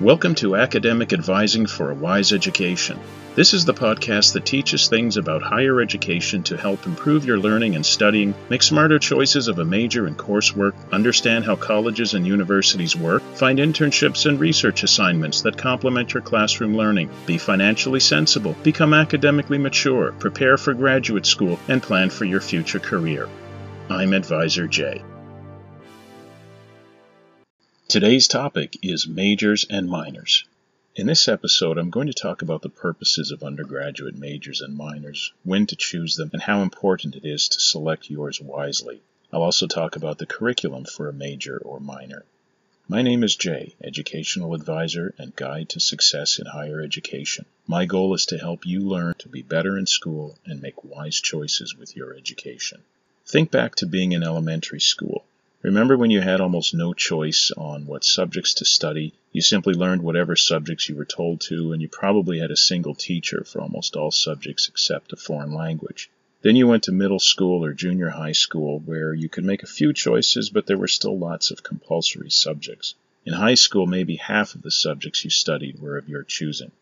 Welcome to Academic Advising for a Wise Education. This is the podcast that teaches things about higher education to help improve your learning and studying, make smarter choices of a major and coursework, understand how colleges and universities work, find internships and research assignments that complement your classroom learning, be financially sensible, become academically mature, prepare for graduate school, and plan for your future career. I'm Advisor Jay. Today's topic is majors and minors. In this episode, I'm going to talk about the purposes of undergraduate majors and minors, when to choose them, and how important it is to select yours wisely. I'll also talk about the curriculum for a major or minor. My name is Jay, Educational Advisor and Guide to Success in Higher Education. My goal is to help you learn to be better in school and make wise choices with your education. Think back to being in elementary school. Remember when you had almost no choice on what subjects to study? You simply learned whatever subjects you were told to, and you probably had a single teacher for almost all subjects except a foreign language. Then you went to middle school or junior high school where you could make a few choices, but there were still lots of compulsory subjects. In high school, maybe half of the subjects you studied were of your choosing.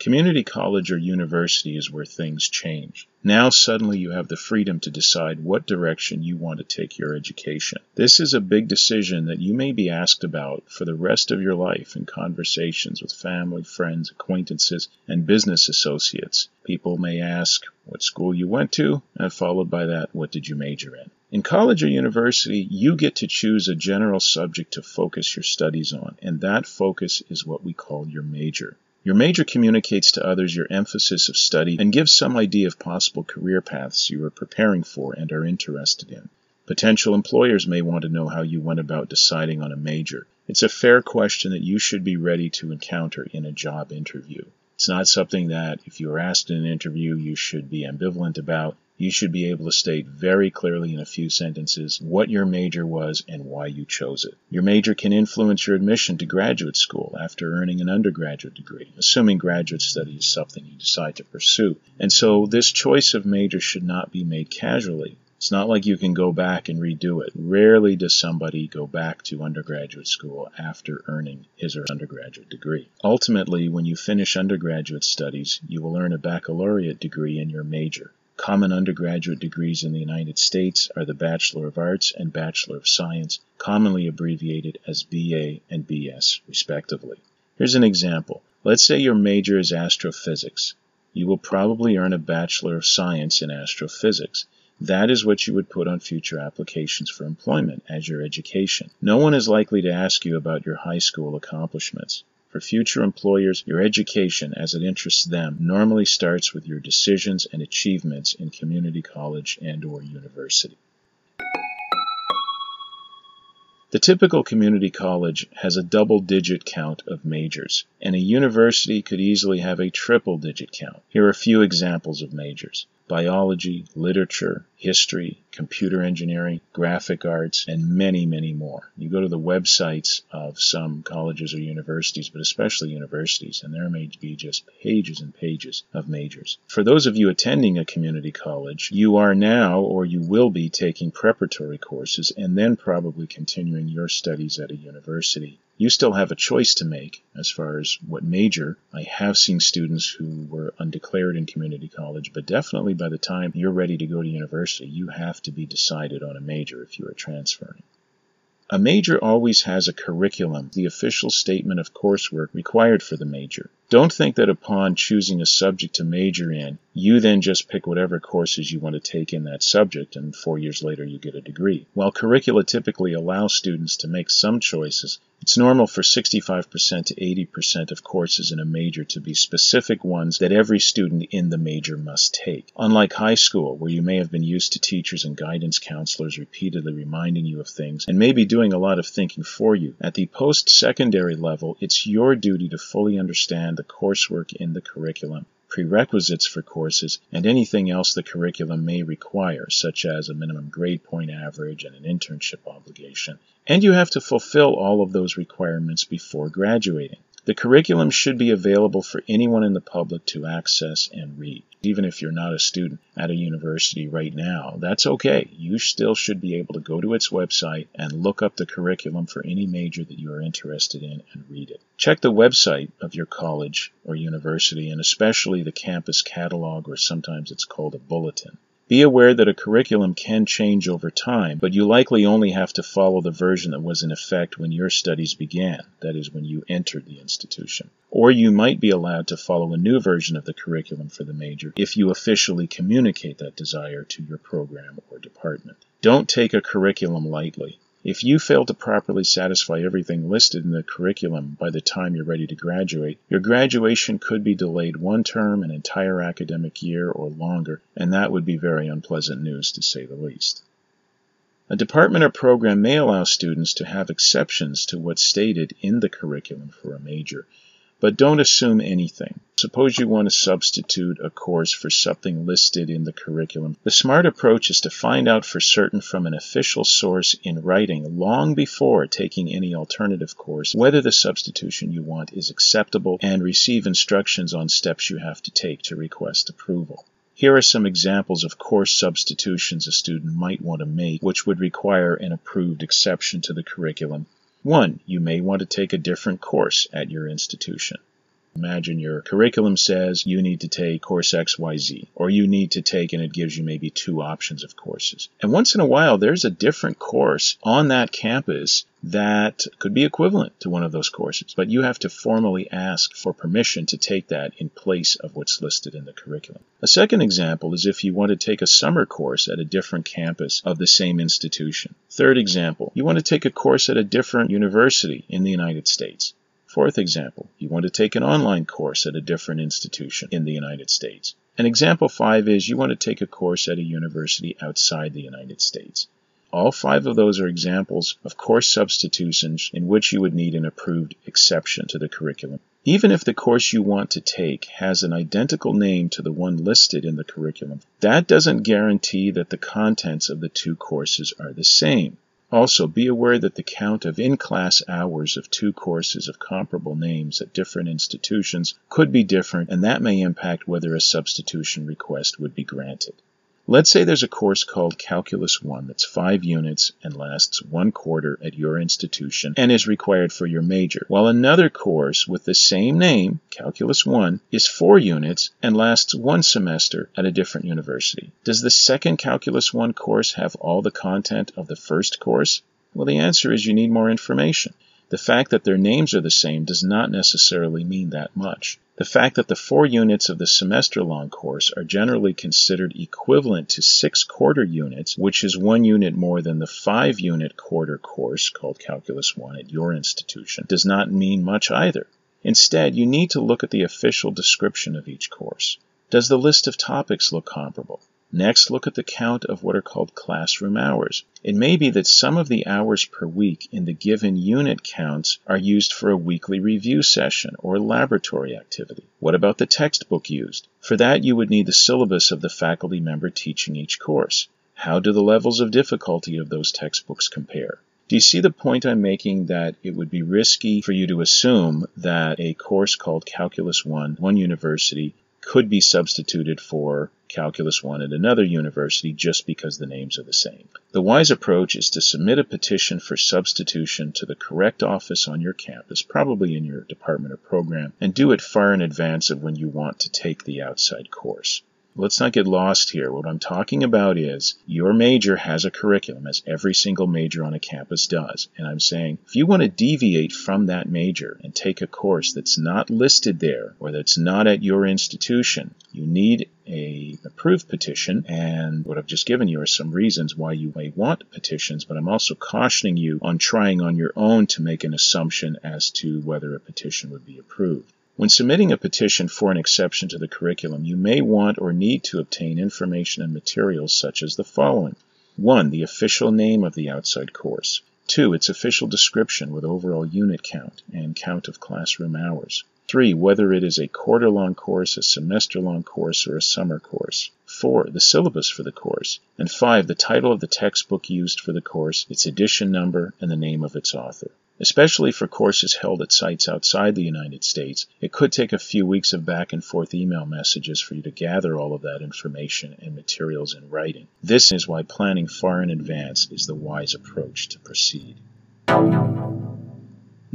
Community college or university is where things change. Now suddenly you have the freedom to decide what direction you want to take your education. This is a big decision that you may be asked about for the rest of your life in conversations with family, friends, acquaintances, and business associates. People may ask what school you went to, and followed by that, what did you major in? In college or university, you get to choose a general subject to focus your studies on, and that focus is what we call your major. Your major communicates to others your emphasis of study and gives some idea of possible career paths you are preparing for and are interested in. Potential employers may want to know how you went about deciding on a major. It's a fair question that you should be ready to encounter in a job interview. It's not something that, if you are asked in an interview, you should be ambivalent about. You should be able to state very clearly in a few sentences what your major was and why you chose it. Your major can influence your admission to graduate school after earning an undergraduate degree, assuming graduate study is something you decide to pursue. And so this choice of major should not be made casually. It's not like you can go back and redo it. Rarely does somebody go back to undergraduate school after earning his or her undergraduate degree. Ultimately, when you finish undergraduate studies, you will earn a baccalaureate degree in your major. Common undergraduate degrees in the United States are the Bachelor of Arts and Bachelor of Science, commonly abbreviated as BA and BS, respectively. Here's an example. Let's say your major is astrophysics. You will probably earn a Bachelor of Science in astrophysics. That is what you would put on future applications for employment as your education. No one is likely to ask you about your high school accomplishments. For future employers, your education, as it interests them, normally starts with your decisions and achievements in community college and or university. The typical community college has a double digit count of majors, and a university could easily have a triple digit count. Here are a few examples of majors biology, literature, history, computer engineering, graphic arts, and many, many more. You go to the websites of some colleges or universities, but especially universities, and there may be just pages and pages of majors. For those of you attending a community college, you are now or you will be taking preparatory courses and then probably continuing your studies at a university you still have a choice to make as far as what major. I have seen students who were undeclared in community college, but definitely by the time you're ready to go to university, you have to be decided on a major if you are transferring. A major always has a curriculum, the official statement of coursework required for the major. Don't think that upon choosing a subject to major in, you then just pick whatever courses you want to take in that subject and four years later you get a degree. While curricula typically allow students to make some choices, it's normal for 65% to 80% of courses in a major to be specific ones that every student in the major must take. Unlike high school, where you may have been used to teachers and guidance counselors repeatedly reminding you of things and maybe doing a lot of thinking for you, at the post secondary level, it's your duty to fully understand the coursework in the curriculum prerequisites for courses, and anything else the curriculum may require, such as a minimum grade point average and an internship obligation. And you have to fulfill all of those requirements before graduating. The curriculum should be available for anyone in the public to access and read. Even if you're not a student at a university right now, that's okay. You still should be able to go to its website and look up the curriculum for any major that you are interested in and read it. Check the website of your college or university and especially the campus catalog or sometimes it's called a bulletin. Be aware that a curriculum can change over time, but you likely only have to follow the version that was in effect when your studies began, that is, when you entered the institution. Or you might be allowed to follow a new version of the curriculum for the major if you officially communicate that desire to your program or department. Don't take a curriculum lightly. If you fail to properly satisfy everything listed in the curriculum by the time you're ready to graduate, your graduation could be delayed one term, an entire academic year, or longer, and that would be very unpleasant news to say the least. A department or program may allow students to have exceptions to what's stated in the curriculum for a major, but don't assume anything. Suppose you want to substitute a course for something listed in the curriculum. The smart approach is to find out for certain from an official source in writing long before taking any alternative course whether the substitution you want is acceptable and receive instructions on steps you have to take to request approval. Here are some examples of course substitutions a student might want to make which would require an approved exception to the curriculum 1. You may want to take a different course at your institution. Imagine your curriculum says you need to take course XYZ, or you need to take, and it gives you maybe two options of courses. And once in a while, there's a different course on that campus that could be equivalent to one of those courses, but you have to formally ask for permission to take that in place of what's listed in the curriculum. A second example is if you want to take a summer course at a different campus of the same institution. Third example, you want to take a course at a different university in the United States. Fourth example, you want to take an online course at a different institution in the United States. And example five is you want to take a course at a university outside the United States. All five of those are examples of course substitutions in which you would need an approved exception to the curriculum. Even if the course you want to take has an identical name to the one listed in the curriculum, that doesn't guarantee that the contents of the two courses are the same. Also, be aware that the count of in-class hours of two courses of comparable names at different institutions could be different, and that may impact whether a substitution request would be granted. Let's say there's a course called Calculus 1 that's five units and lasts one quarter at your institution and is required for your major, while another course with the same name, Calculus 1, is four units and lasts one semester at a different university. Does the second Calculus 1 course have all the content of the first course? Well, the answer is you need more information. The fact that their names are the same does not necessarily mean that much. The fact that the four units of the semester-long course are generally considered equivalent to six quarter units, which is one unit more than the five-unit quarter course called Calculus 1 at your institution, does not mean much either. Instead, you need to look at the official description of each course. Does the list of topics look comparable? Next, look at the count of what are called classroom hours. It may be that some of the hours per week in the given unit counts are used for a weekly review session or laboratory activity. What about the textbook used? For that, you would need the syllabus of the faculty member teaching each course. How do the levels of difficulty of those textbooks compare? Do you see the point I'm making that it would be risky for you to assume that a course called Calculus 1, one university, could be substituted for Calculus 1 at another university just because the names are the same. The wise approach is to submit a petition for substitution to the correct office on your campus, probably in your department or program, and do it far in advance of when you want to take the outside course. Let's not get lost here. What I'm talking about is your major has a curriculum, as every single major on a campus does. And I'm saying if you want to deviate from that major and take a course that's not listed there or that's not at your institution, you need a approved petition. And what I've just given you are some reasons why you may want petitions, but I'm also cautioning you on trying on your own to make an assumption as to whether a petition would be approved. When submitting a petition for an exception to the curriculum, you may want or need to obtain information and materials such as the following. 1. The official name of the outside course. 2. Its official description with overall unit count and count of classroom hours. 3. Whether it is a quarter-long course, a semester-long course, or a summer course. 4. The syllabus for the course. And 5. The title of the textbook used for the course, its edition number, and the name of its author. Especially for courses held at sites outside the United States, it could take a few weeks of back and forth email messages for you to gather all of that information and materials in writing. This is why planning far in advance is the wise approach to proceed.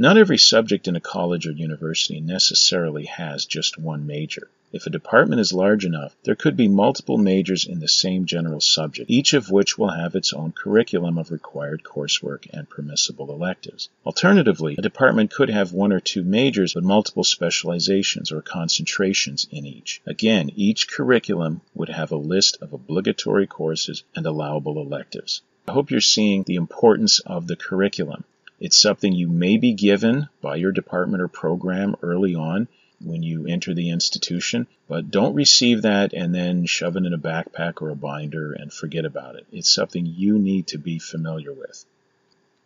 Not every subject in a college or university necessarily has just one major. If a department is large enough, there could be multiple majors in the same general subject, each of which will have its own curriculum of required coursework and permissible electives. Alternatively, a department could have one or two majors but multiple specializations or concentrations in each. Again, each curriculum would have a list of obligatory courses and allowable electives. I hope you're seeing the importance of the curriculum. It's something you may be given by your department or program early on when you enter the institution, but don't receive that and then shove it in a backpack or a binder and forget about it. It's something you need to be familiar with.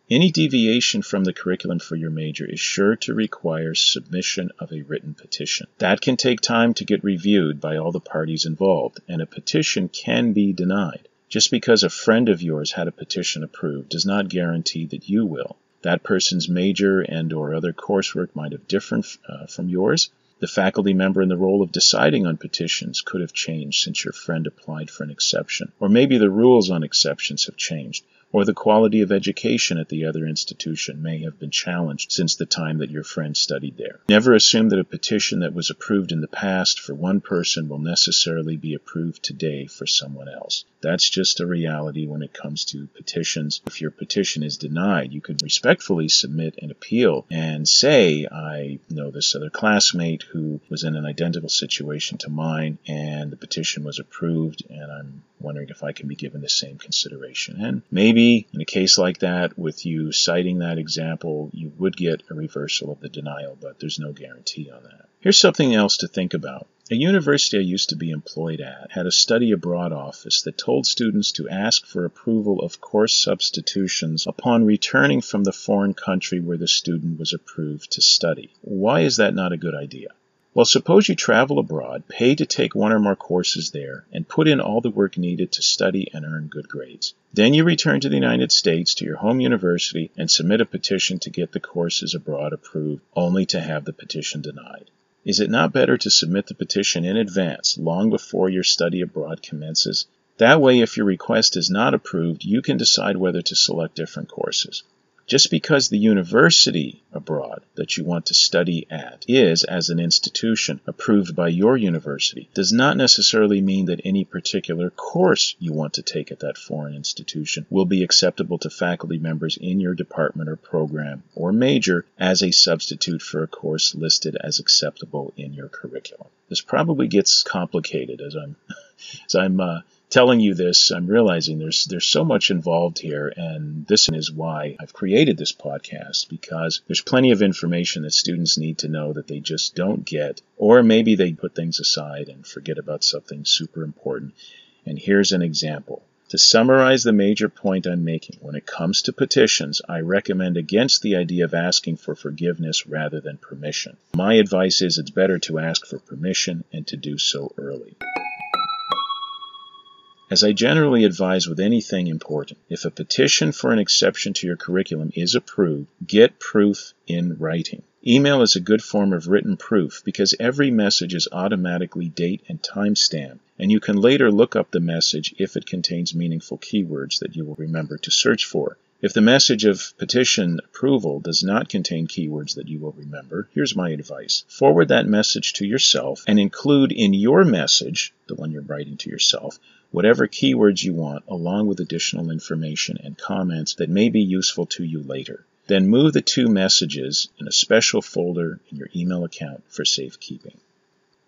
Any deviation from the curriculum for your major is sure to require submission of a written petition. That can take time to get reviewed by all the parties involved, and a petition can be denied. Just because a friend of yours had a petition approved does not guarantee that you will. That person's major and or other coursework might have differed uh, from yours. The faculty member in the role of deciding on petitions could have changed since your friend applied for an exception. Or maybe the rules on exceptions have changed or the quality of education at the other institution may have been challenged since the time that your friend studied there. Never assume that a petition that was approved in the past for one person will necessarily be approved today for someone else. That's just a reality when it comes to petitions. If your petition is denied, you can respectfully submit an appeal and say, I know this other classmate who was in an identical situation to mine and the petition was approved and I'm wondering if I can be given the same consideration. And maybe in a case like that, with you citing that example, you would get a reversal of the denial, but there's no guarantee on that. Here's something else to think about. A university I used to be employed at had a study abroad office that told students to ask for approval of course substitutions upon returning from the foreign country where the student was approved to study. Why is that not a good idea? Well, suppose you travel abroad, pay to take one or more courses there, and put in all the work needed to study and earn good grades. Then you return to the United States to your home university and submit a petition to get the courses abroad approved, only to have the petition denied. Is it not better to submit the petition in advance, long before your study abroad commences? That way, if your request is not approved, you can decide whether to select different courses. Just because the university abroad that you want to study at is, as an institution, approved by your university, does not necessarily mean that any particular course you want to take at that foreign institution will be acceptable to faculty members in your department or program or major as a substitute for a course listed as acceptable in your curriculum. This probably gets complicated as I'm as I'm uh, telling you this, I'm realizing there's there's so much involved here, and this is why I've created this podcast because there's plenty of information that students need to know that they just don't get, or maybe they put things aside and forget about something super important. And here's an example. To summarize the major point I'm making, when it comes to petitions, I recommend against the idea of asking for forgiveness rather than permission. My advice is it's better to ask for permission and to do so early. As I generally advise with anything important, if a petition for an exception to your curriculum is approved, get proof in writing. Email is a good form of written proof because every message is automatically date and time stamped, and you can later look up the message if it contains meaningful keywords that you will remember to search for. If the message of petition approval does not contain keywords that you will remember, here's my advice. Forward that message to yourself and include in your message, the one you're writing to yourself, whatever keywords you want, along with additional information and comments that may be useful to you later. Then move the two messages in a special folder in your email account for safekeeping.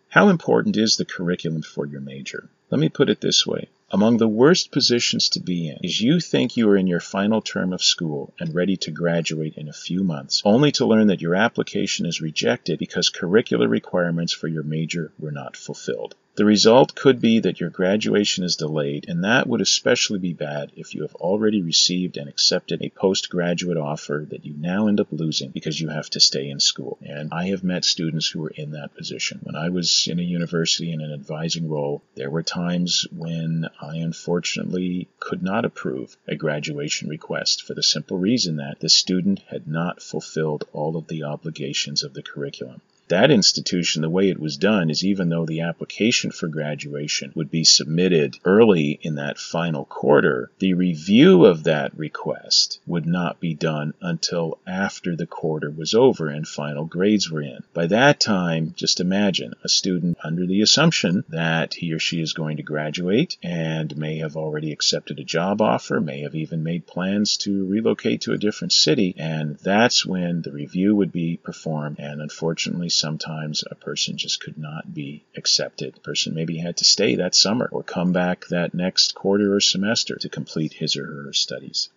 How important is the curriculum for your major? Let me put it this way. Among the worst positions to be in is you think you are in your final term of school and ready to graduate in a few months, only to learn that your application is rejected because curricular requirements for your major were not fulfilled. The result could be that your graduation is delayed, and that would especially be bad if you have already received and accepted a postgraduate offer that you now end up losing because you have to stay in school. And I have met students who were in that position. When I was in a university in an advising role, there were times when I unfortunately could not approve a graduation request for the simple reason that the student had not fulfilled all of the obligations of the curriculum. That institution, the way it was done is even though the application for graduation would be submitted early in that final quarter, the review of that request would not be done until after the quarter was over and final grades were in. By that time, just imagine a student under the assumption that he or she is going to graduate and may have already accepted a job offer, may have even made plans to relocate to a different city, and that's when the review would be performed and unfortunately sometimes a person just could not be accepted. A person maybe had to stay that summer or come back that next quarter or semester to complete his or her studies.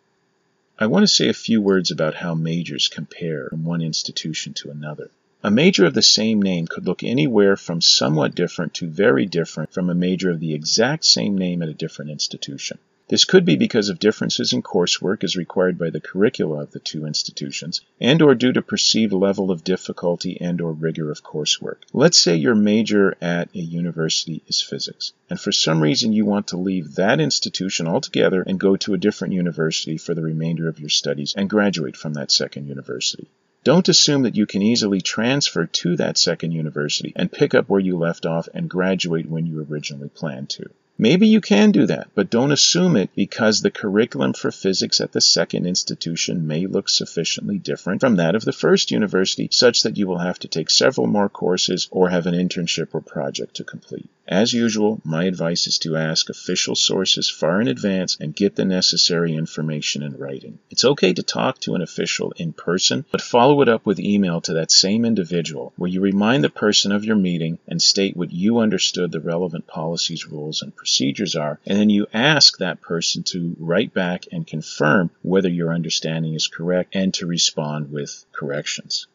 I want to say a few words about how majors compare from one institution to another. A major of the same name could look anywhere from somewhat different to very different from a major of the exact same name at a different institution. This could be because of differences in coursework as required by the curricula of the two institutions, and or due to perceived level of difficulty and or rigor of coursework. Let's say your major at a university is physics, and for some reason you want to leave that institution altogether and go to a different university for the remainder of your studies and graduate from that second university. Don't assume that you can easily transfer to that second university and pick up where you left off and graduate when you originally planned to. Maybe you can do that, but don't assume it because the curriculum for physics at the second institution may look sufficiently different from that of the first university, such that you will have to take several more courses or have an internship or project to complete. As usual, my advice is to ask official sources far in advance and get the necessary information in writing. It's okay to talk to an official in person, but follow it up with email to that same individual where you remind the person of your meeting and state what you understood the relevant policies, rules, and procedures are, and then you ask that person to write back and confirm whether your understanding is correct and to respond with corrections.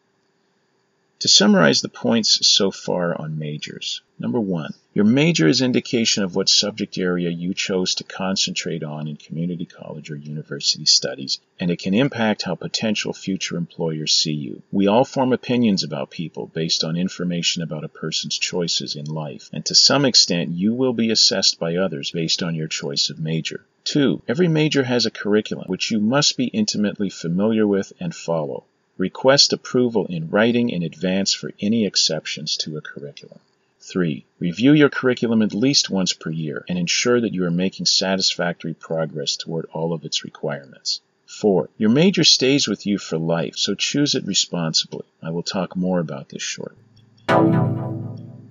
To summarize the points so far on majors. Number one, your major is indication of what subject area you chose to concentrate on in community college or university studies, and it can impact how potential future employers see you. We all form opinions about people based on information about a person's choices in life, and to some extent you will be assessed by others based on your choice of major. 2. Every major has a curriculum which you must be intimately familiar with and follow. Request approval in writing in advance for any exceptions to a curriculum. 3. Review your curriculum at least once per year and ensure that you are making satisfactory progress toward all of its requirements. 4. Your major stays with you for life, so choose it responsibly. I will talk more about this shortly.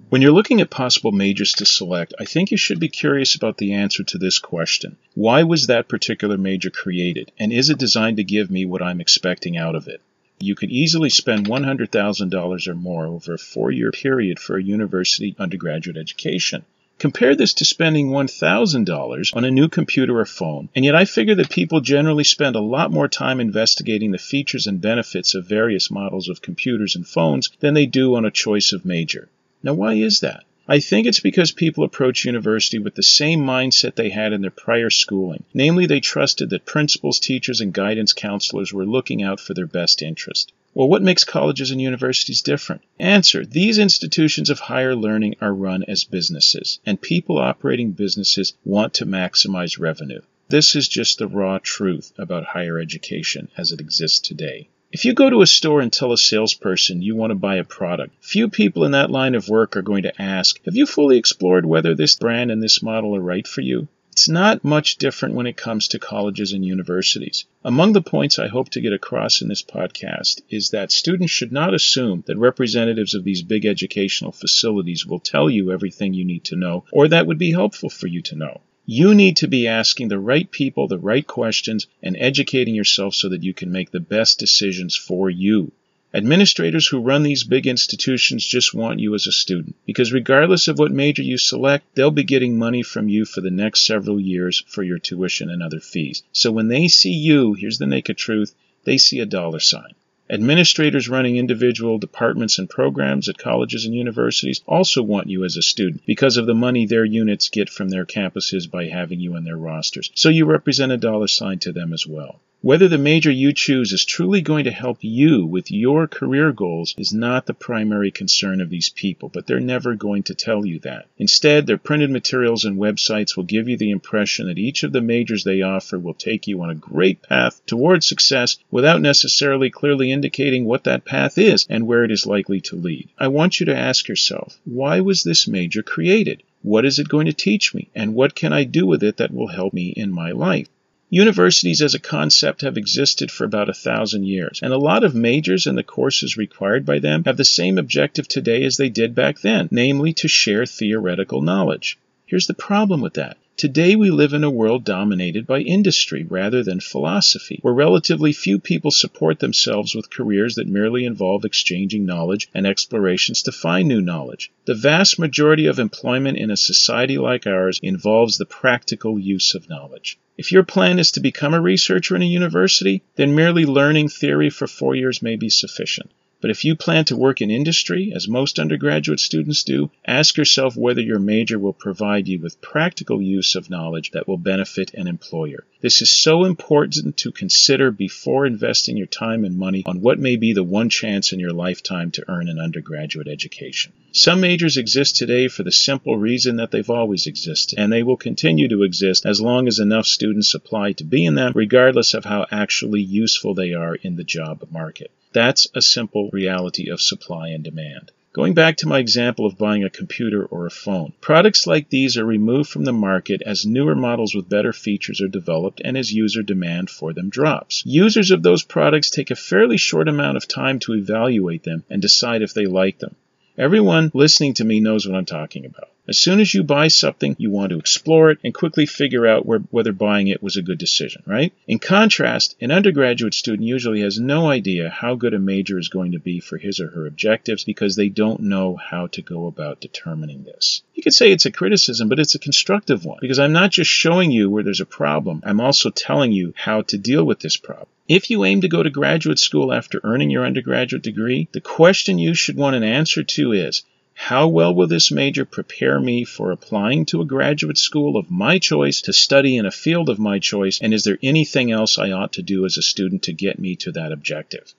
When you're looking at possible majors to select, I think you should be curious about the answer to this question. Why was that particular major created, and is it designed to give me what I'm expecting out of it? You could easily spend $100,000 or more over a four year period for a university undergraduate education. Compare this to spending $1,000 on a new computer or phone, and yet I figure that people generally spend a lot more time investigating the features and benefits of various models of computers and phones than they do on a choice of major. Now, why is that? I think it's because people approach university with the same mindset they had in their prior schooling. Namely, they trusted that principals, teachers, and guidance counselors were looking out for their best interest. Well, what makes colleges and universities different? Answer These institutions of higher learning are run as businesses, and people operating businesses want to maximize revenue. This is just the raw truth about higher education as it exists today. If you go to a store and tell a salesperson you want to buy a product, few people in that line of work are going to ask, Have you fully explored whether this brand and this model are right for you? It's not much different when it comes to colleges and universities. Among the points I hope to get across in this podcast is that students should not assume that representatives of these big educational facilities will tell you everything you need to know or that would be helpful for you to know. You need to be asking the right people the right questions and educating yourself so that you can make the best decisions for you. Administrators who run these big institutions just want you as a student because regardless of what major you select, they'll be getting money from you for the next several years for your tuition and other fees. So when they see you, here's the naked truth, they see a dollar sign. Administrators running individual departments and programs at colleges and universities also want you as a student because of the money their units get from their campuses by having you on their rosters. So you represent a dollar sign to them as well. Whether the major you choose is truly going to help you with your career goals is not the primary concern of these people, but they're never going to tell you that. Instead, their printed materials and websites will give you the impression that each of the majors they offer will take you on a great path towards success without necessarily clearly indicating what that path is and where it is likely to lead. I want you to ask yourself, why was this major created? What is it going to teach me? And what can I do with it that will help me in my life? Universities as a concept have existed for about a thousand years, and a lot of majors and the courses required by them have the same objective today as they did back then, namely to share theoretical knowledge. Here's the problem with that. Today we live in a world dominated by industry rather than philosophy, where relatively few people support themselves with careers that merely involve exchanging knowledge and explorations to find new knowledge. The vast majority of employment in a society like ours involves the practical use of knowledge. If your plan is to become a researcher in a university, then merely learning theory for four years may be sufficient. But if you plan to work in industry, as most undergraduate students do, ask yourself whether your major will provide you with practical use of knowledge that will benefit an employer. This is so important to consider before investing your time and money on what may be the one chance in your lifetime to earn an undergraduate education. Some majors exist today for the simple reason that they've always existed, and they will continue to exist as long as enough students apply to be in them, regardless of how actually useful they are in the job market. That's a simple reality of supply and demand. Going back to my example of buying a computer or a phone, products like these are removed from the market as newer models with better features are developed and as user demand for them drops. Users of those products take a fairly short amount of time to evaluate them and decide if they like them. Everyone listening to me knows what I'm talking about. As soon as you buy something, you want to explore it and quickly figure out where, whether buying it was a good decision, right? In contrast, an undergraduate student usually has no idea how good a major is going to be for his or her objectives because they don't know how to go about determining this. You could say it's a criticism, but it's a constructive one because I'm not just showing you where there's a problem, I'm also telling you how to deal with this problem. If you aim to go to graduate school after earning your undergraduate degree, the question you should want an answer to is how well will this major prepare me for applying to a graduate school of my choice to study in a field of my choice, and is there anything else I ought to do as a student to get me to that objective?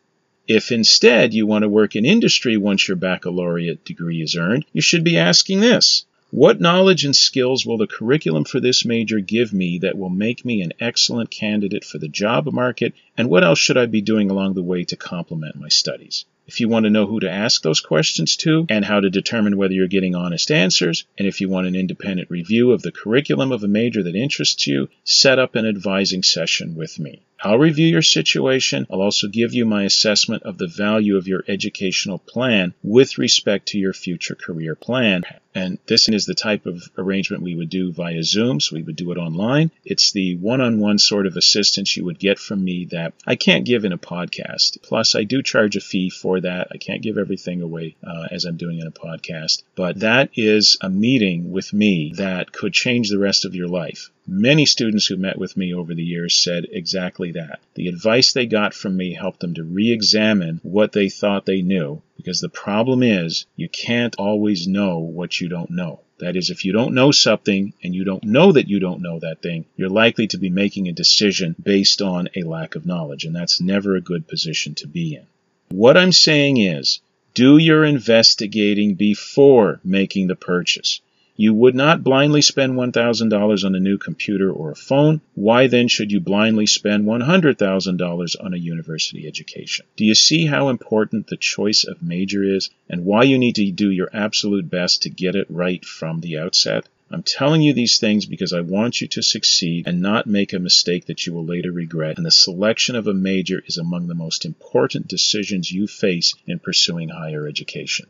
If instead you want to work in industry once your baccalaureate degree is earned, you should be asking this. What knowledge and skills will the curriculum for this major give me that will make me an excellent candidate for the job market, and what else should I be doing along the way to complement my studies? If you want to know who to ask those questions to and how to determine whether you're getting honest answers, and if you want an independent review of the curriculum of a major that interests you, set up an advising session with me. I'll review your situation. I'll also give you my assessment of the value of your educational plan with respect to your future career plan. And this is the type of arrangement we would do via Zoom, so we would do it online. It's the one on one sort of assistance you would get from me that I can't give in a podcast. Plus, I do charge a fee for that. I can't give everything away uh, as I'm doing in a podcast. But that is a meeting with me that could change the rest of your life. Many students who met with me over the years said exactly that. The advice they got from me helped them to re examine what they thought they knew, because the problem is you can't always know what you don't know. That is, if you don't know something and you don't know that you don't know that thing, you're likely to be making a decision based on a lack of knowledge, and that's never a good position to be in. What I'm saying is, do your investigating before making the purchase. You would not blindly spend $1,000 on a new computer or a phone. Why then should you blindly spend $100,000 on a university education? Do you see how important the choice of major is and why you need to do your absolute best to get it right from the outset? I'm telling you these things because I want you to succeed and not make a mistake that you will later regret. And the selection of a major is among the most important decisions you face in pursuing higher education.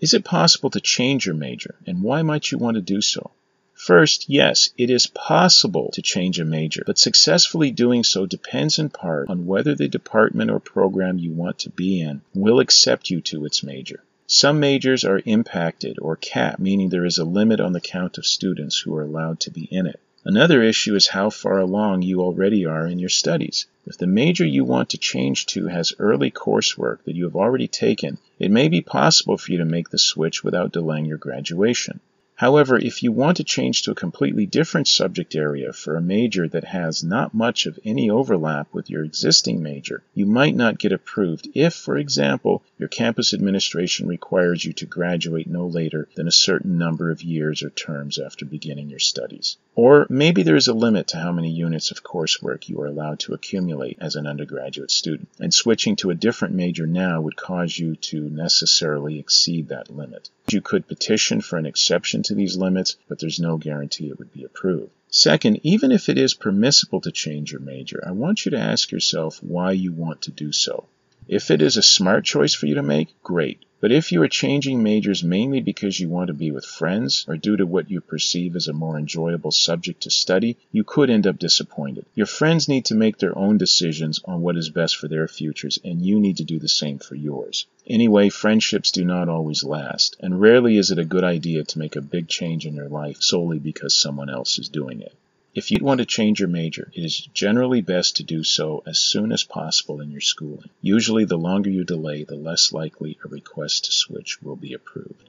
Is it possible to change your major, and why might you want to do so? First, yes, it is possible to change a major, but successfully doing so depends in part on whether the department or program you want to be in will accept you to its major. Some majors are impacted or capped, meaning there is a limit on the count of students who are allowed to be in it. Another issue is how far along you already are in your studies. If the major you want to change to has early coursework that you have already taken, it may be possible for you to make the switch without delaying your graduation. However, if you want to change to a completely different subject area for a major that has not much of any overlap with your existing major, you might not get approved if, for example, your campus administration requires you to graduate no later than a certain number of years or terms after beginning your studies. Or maybe there is a limit to how many units of coursework you are allowed to accumulate as an undergraduate student, and switching to a different major now would cause you to necessarily exceed that limit. You could petition for an exception to these limits, but there's no guarantee it would be approved. Second, even if it is permissible to change your major, I want you to ask yourself why you want to do so. If it is a smart choice for you to make, great. But if you are changing majors mainly because you want to be with friends or due to what you perceive as a more enjoyable subject to study, you could end up disappointed. Your friends need to make their own decisions on what is best for their futures, and you need to do the same for yours. Anyway, friendships do not always last, and rarely is it a good idea to make a big change in your life solely because someone else is doing it. If you'd want to change your major, it is generally best to do so as soon as possible in your schooling. Usually, the longer you delay, the less likely a request to switch will be approved.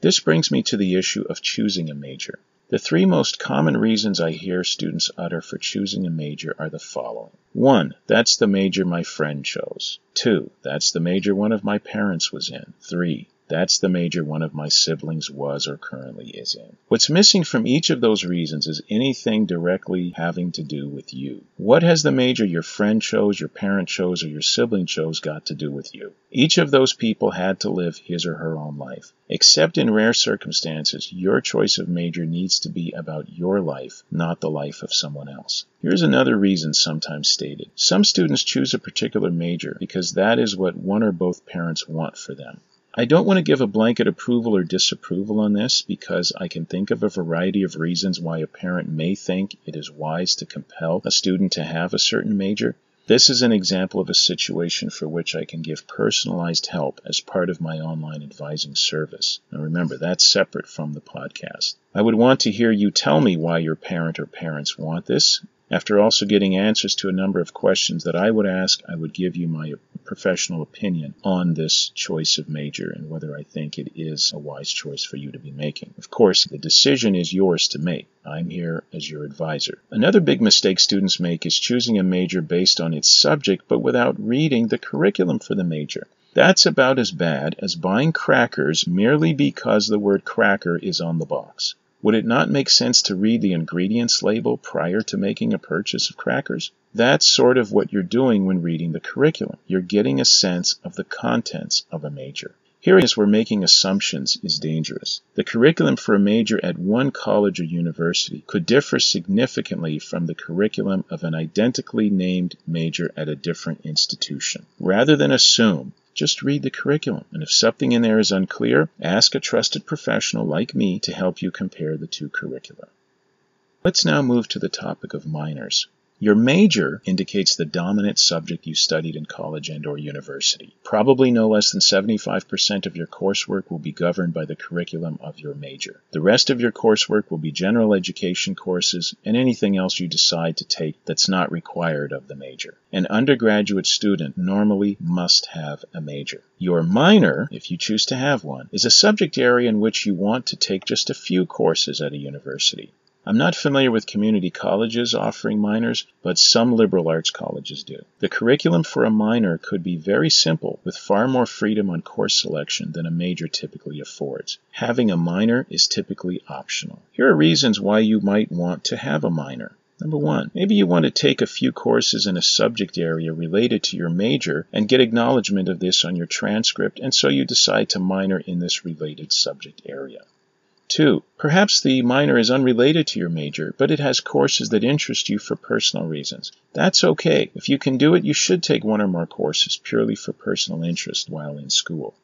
This brings me to the issue of choosing a major. The three most common reasons I hear students utter for choosing a major are the following. 1. That's the major my friend chose. 2. That's the major one of my parents was in. 3. That's the major one of my siblings was or currently is in. What's missing from each of those reasons is anything directly having to do with you. What has the major your friend chose, your parent chose, or your sibling chose got to do with you? Each of those people had to live his or her own life. Except in rare circumstances, your choice of major needs to be about your life, not the life of someone else. Here's another reason sometimes stated. Some students choose a particular major because that is what one or both parents want for them. I don't want to give a blanket approval or disapproval on this because I can think of a variety of reasons why a parent may think it is wise to compel a student to have a certain major. This is an example of a situation for which I can give personalized help as part of my online advising service. Now remember, that's separate from the podcast. I would want to hear you tell me why your parent or parents want this, after also getting answers to a number of questions that I would ask, I would give you my professional opinion on this choice of major and whether I think it is a wise choice for you to be making. Of course, the decision is yours to make. I'm here as your advisor. Another big mistake students make is choosing a major based on its subject but without reading the curriculum for the major. That's about as bad as buying crackers merely because the word cracker is on the box. Would it not make sense to read the ingredients label prior to making a purchase of crackers? That's sort of what you're doing when reading the curriculum. You're getting a sense of the contents of a major. Here is where making assumptions is dangerous. The curriculum for a major at one college or university could differ significantly from the curriculum of an identically named major at a different institution. Rather than assume just read the curriculum, and if something in there is unclear, ask a trusted professional like me to help you compare the two curricula. Let's now move to the topic of minors. Your major indicates the dominant subject you studied in college and or university. Probably no less than 75% of your coursework will be governed by the curriculum of your major. The rest of your coursework will be general education courses and anything else you decide to take that's not required of the major. An undergraduate student normally must have a major. Your minor, if you choose to have one, is a subject area in which you want to take just a few courses at a university. I'm not familiar with community colleges offering minors, but some liberal arts colleges do. The curriculum for a minor could be very simple, with far more freedom on course selection than a major typically affords. Having a minor is typically optional. Here are reasons why you might want to have a minor. Number one, maybe you want to take a few courses in a subject area related to your major and get acknowledgement of this on your transcript, and so you decide to minor in this related subject area. 2. Perhaps the minor is unrelated to your major, but it has courses that interest you for personal reasons. That's okay. If you can do it, you should take one or more courses purely for personal interest while in school.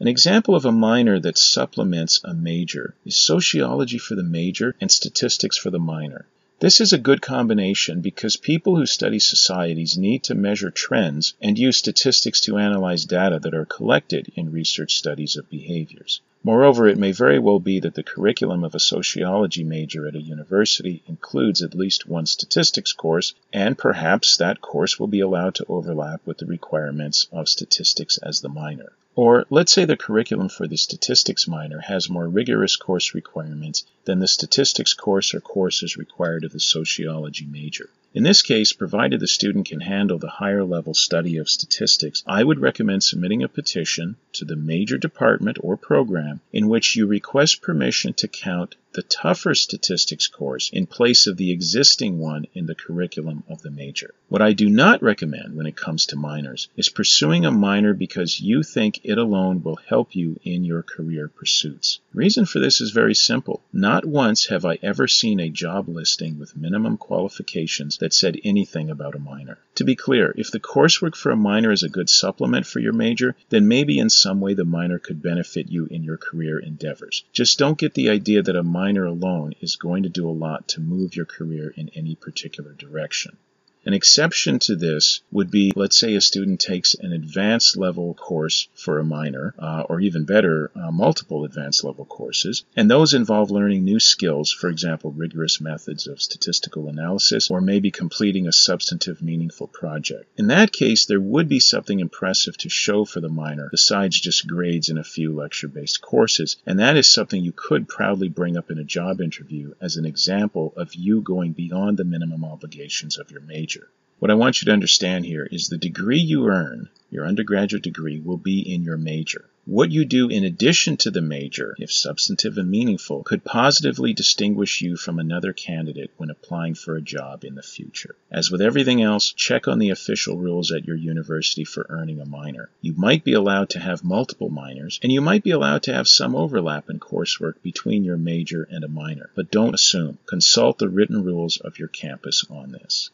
An example of a minor that supplements a major is sociology for the major and statistics for the minor. This is a good combination because people who study societies need to measure trends and use statistics to analyze data that are collected in research studies of behaviors. Moreover, it may very well be that the curriculum of a sociology major at a university includes at least one statistics course, and perhaps that course will be allowed to overlap with the requirements of statistics as the minor. Or let's say the curriculum for the statistics minor has more rigorous course requirements than the statistics course or courses required of the sociology major. In this case, provided the student can handle the higher level study of statistics, I would recommend submitting a petition to the major department or program in which you request permission to count the tougher statistics course in place of the existing one in the curriculum of the major. What I do not recommend when it comes to minors is pursuing a minor because you think it alone will help you in your career pursuits. The reason for this is very simple. Not once have I ever seen a job listing with minimum qualifications that said anything about a minor. To be clear, if the coursework for a minor is a good supplement for your major, then maybe in some way the minor could benefit you in your career endeavors. Just don't get the idea that a minor minor alone is going to do a lot to move your career in any particular direction. An exception to this would be, let's say a student takes an advanced level course for a minor, uh, or even better, uh, multiple advanced level courses, and those involve learning new skills, for example, rigorous methods of statistical analysis, or maybe completing a substantive, meaningful project. In that case, there would be something impressive to show for the minor besides just grades in a few lecture based courses, and that is something you could proudly bring up in a job interview as an example of you going beyond the minimum obligations of your major. What I want you to understand here is the degree you earn, your undergraduate degree, will be in your major. What you do in addition to the major, if substantive and meaningful, could positively distinguish you from another candidate when applying for a job in the future. As with everything else, check on the official rules at your university for earning a minor. You might be allowed to have multiple minors, and you might be allowed to have some overlap in coursework between your major and a minor, but don't assume. Consult the written rules of your campus on this.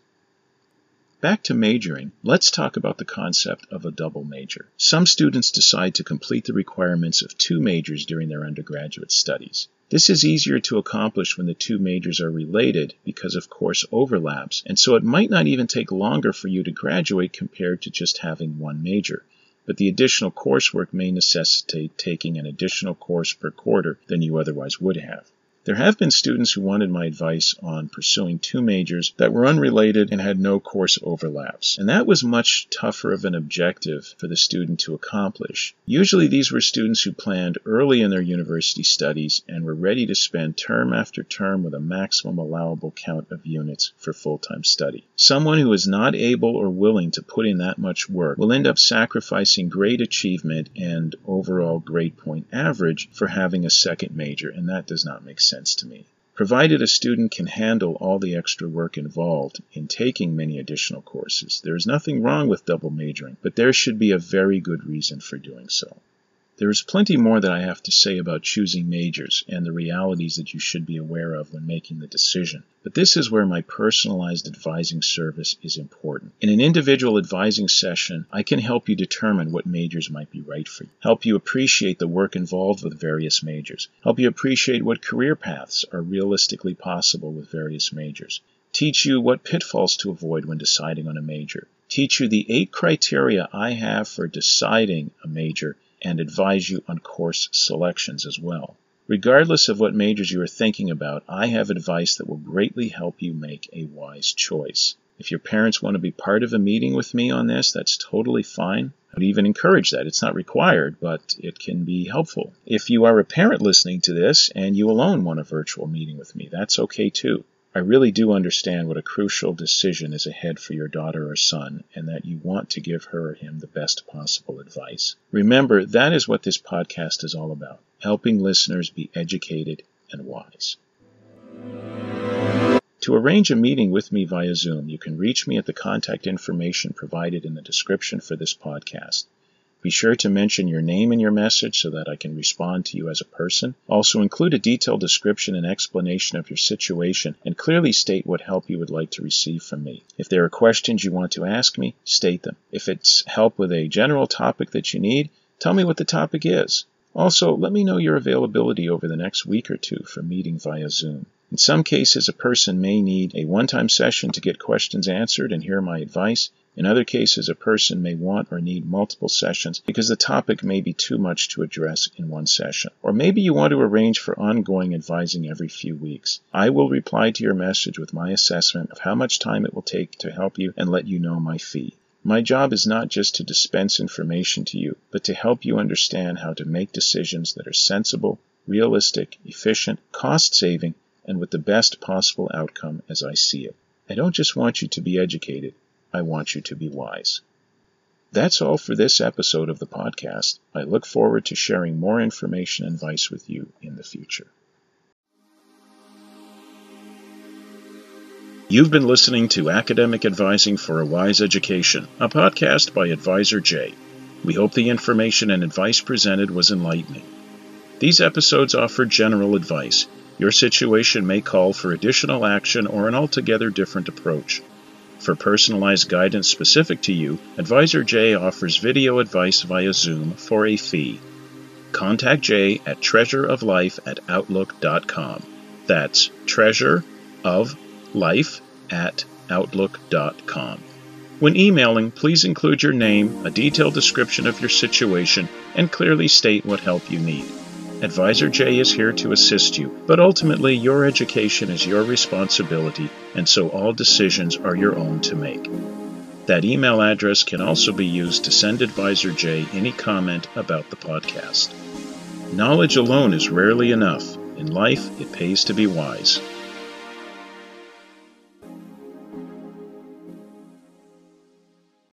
Back to majoring, let's talk about the concept of a double major. Some students decide to complete the requirements of two majors during their undergraduate studies. This is easier to accomplish when the two majors are related because of course overlaps, and so it might not even take longer for you to graduate compared to just having one major. But the additional coursework may necessitate taking an additional course per quarter than you otherwise would have. There have been students who wanted my advice on pursuing two majors that were unrelated and had no course overlaps, and that was much tougher of an objective for the student to accomplish. Usually these were students who planned early in their university studies and were ready to spend term after term with a maximum allowable count of units for full-time study. Someone who is not able or willing to put in that much work will end up sacrificing grade achievement and overall grade point average for having a second major, and that does not make sense sense to me. Provided a student can handle all the extra work involved in taking many additional courses, there is nothing wrong with double majoring, but there should be a very good reason for doing so. There is plenty more that I have to say about choosing majors and the realities that you should be aware of when making the decision, but this is where my personalized advising service is important. In an individual advising session, I can help you determine what majors might be right for you, help you appreciate the work involved with various majors, help you appreciate what career paths are realistically possible with various majors, teach you what pitfalls to avoid when deciding on a major, teach you the eight criteria I have for deciding a major and advise you on course selections as well. Regardless of what majors you are thinking about, I have advice that will greatly help you make a wise choice. If your parents want to be part of a meeting with me on this, that's totally fine. I would even encourage that. It's not required, but it can be helpful. If you are a parent listening to this and you alone want a virtual meeting with me, that's okay too. I really do understand what a crucial decision is ahead for your daughter or son, and that you want to give her or him the best possible advice. Remember, that is what this podcast is all about helping listeners be educated and wise. To arrange a meeting with me via Zoom, you can reach me at the contact information provided in the description for this podcast. Be sure to mention your name in your message so that I can respond to you as a person. Also include a detailed description and explanation of your situation and clearly state what help you would like to receive from me. If there are questions you want to ask me, state them. If it's help with a general topic that you need, tell me what the topic is. Also, let me know your availability over the next week or two for meeting via Zoom. In some cases, a person may need a one time session to get questions answered and hear my advice. In other cases, a person may want or need multiple sessions because the topic may be too much to address in one session. Or maybe you want to arrange for ongoing advising every few weeks. I will reply to your message with my assessment of how much time it will take to help you and let you know my fee. My job is not just to dispense information to you, but to help you understand how to make decisions that are sensible, realistic, efficient, cost saving, and with the best possible outcome as I see it. I don't just want you to be educated, I want you to be wise. That's all for this episode of the podcast. I look forward to sharing more information and advice with you in the future. You've been listening to Academic Advising for a Wise Education, a podcast by Advisor Jay. We hope the information and advice presented was enlightening. These episodes offer general advice. Your situation may call for additional action or an altogether different approach. For personalized guidance specific to you, Advisor Jay offers video advice via Zoom for a fee. Contact Jay at treasureoflife at outlook.com. That's treasure of life at outlook.com. When emailing, please include your name, a detailed description of your situation, and clearly state what help you need. Advisor Jay is here to assist you, but ultimately your education is your responsibility, and so all decisions are your own to make. That email address can also be used to send Advisor Jay any comment about the podcast. Knowledge alone is rarely enough. In life, it pays to be wise.